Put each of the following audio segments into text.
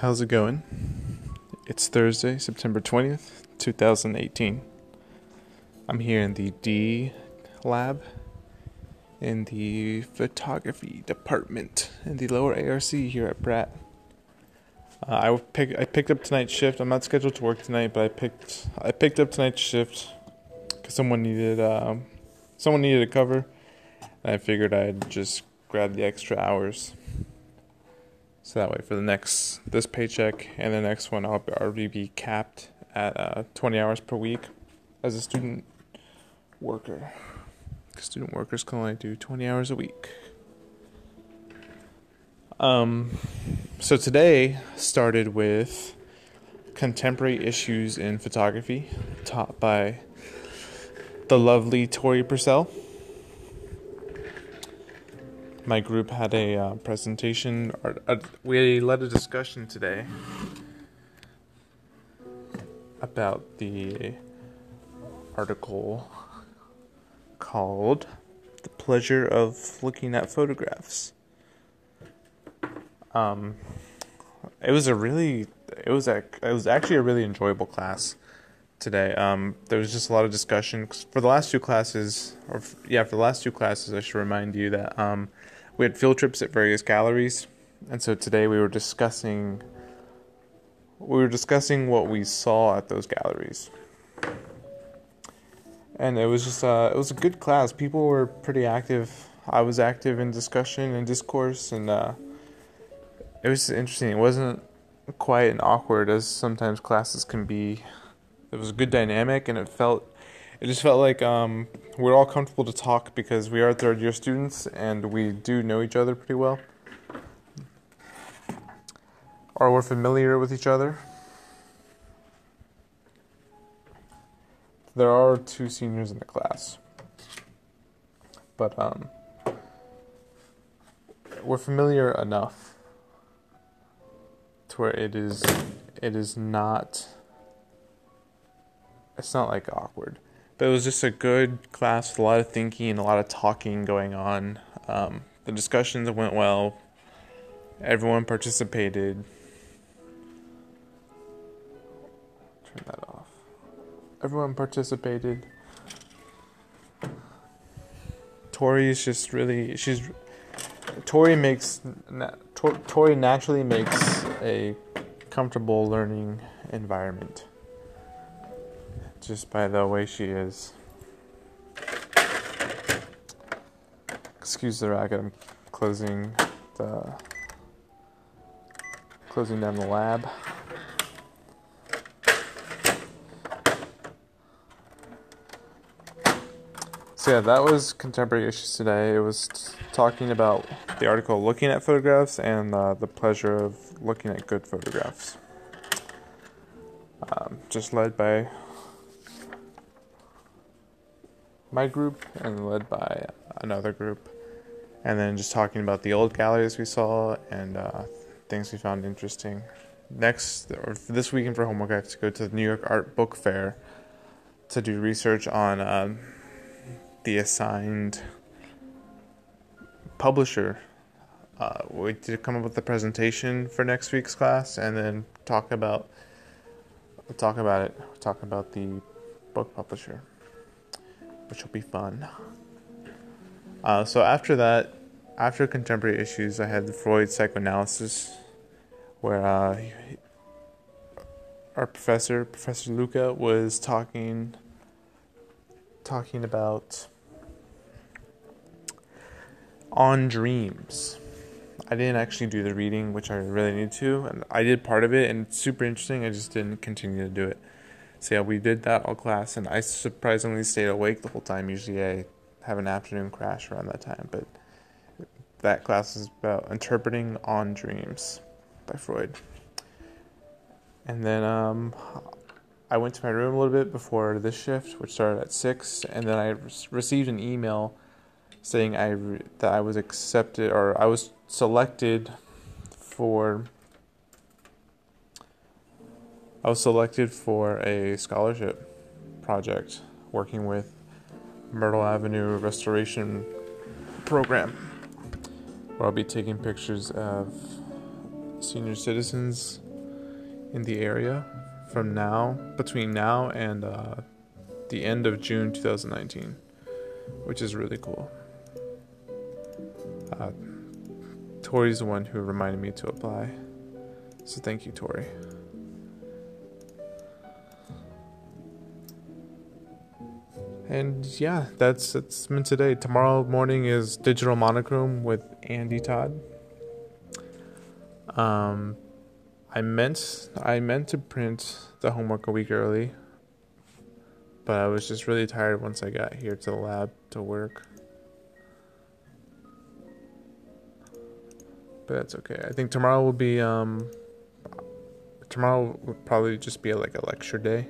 How's it going? It's Thursday, September 20th, 2018. I'm here in the D lab in the photography department in the lower ARC here at Pratt. Uh, I pick I picked up tonight's shift. I'm not scheduled to work tonight, but I picked I picked up tonight's shift because someone needed um, someone needed a cover, and I figured I'd just grab the extra hours. So that way, for the next this paycheck and the next one, I'll already be capped at uh, 20 hours per week as a student worker. Student workers can only do 20 hours a week. Um, so today started with contemporary issues in photography, taught by the lovely Tori Purcell my group had a uh, presentation, or uh, we led a discussion today about the article called The Pleasure of Looking at Photographs. Um, it was a really, it was a, it was actually a really enjoyable class today. Um, there was just a lot of discussion for the last two classes, or yeah, for the last two classes. I should remind you that um, we had field trips at various galleries, and so today we were discussing we were discussing what we saw at those galleries. And it was just uh, it was a good class. People were pretty active. I was active in discussion and discourse, and uh, it was interesting. It wasn't quiet and awkward as sometimes classes can be. It was a good dynamic, and it felt it just felt like um, we're all comfortable to talk because we are third year students and we do know each other pretty well. Or we're familiar with each other. There are two seniors in the class. But um, we're familiar enough to where it is it is not it's not like awkward but it was just a good class with a lot of thinking and a lot of talking going on. Um, the discussions went well. Everyone participated. Turn that off. Everyone participated. Tori is just really she's Tori makes Tori naturally makes a comfortable learning environment just by the way she is. Excuse the racket, I'm closing the closing down the lab. So yeah, that was contemporary issues today. It was t- talking about the article looking at photographs and uh, the pleasure of looking at good photographs. Um, just led by my group and led by another group. And then just talking about the old galleries we saw and uh, things we found interesting. Next, or this weekend for homework, I have to go to the New York Art Book Fair to do research on um, the assigned publisher. Uh, we did come up with a presentation for next week's class, and then talk about talk about it. Talk about the book publisher which will be fun. Uh, so after that, after contemporary issues, I had the Freud psychoanalysis, where uh, our professor, Professor Luca, was talking talking about on dreams. I didn't actually do the reading, which I really need to, and I did part of it, and it's super interesting. I just didn't continue to do it. So yeah, we did that all class, and I surprisingly stayed awake the whole time. Usually I have an afternoon crash around that time, but that class is about interpreting on dreams by Freud. And then um, I went to my room a little bit before this shift, which started at six, and then I re- received an email saying I re- that I was accepted or I was selected for I was selected for a scholarship project working with Myrtle Avenue Restoration Program, where I'll be taking pictures of senior citizens in the area from now, between now and uh, the end of June 2019, which is really cool. Uh, Tori's the one who reminded me to apply. So thank you, Tori. And yeah, that's that's been today. Tomorrow morning is digital monochrome with Andy Todd. Um, I meant I meant to print the homework a week early, but I was just really tired once I got here to the lab to work. But that's okay. I think tomorrow will be um tomorrow will probably just be like a lecture day.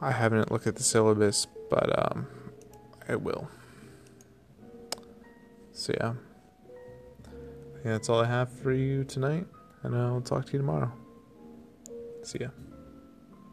I haven't looked at the syllabus, but um, I will. So yeah, that's all I have for you tonight, and I'll talk to you tomorrow. See ya.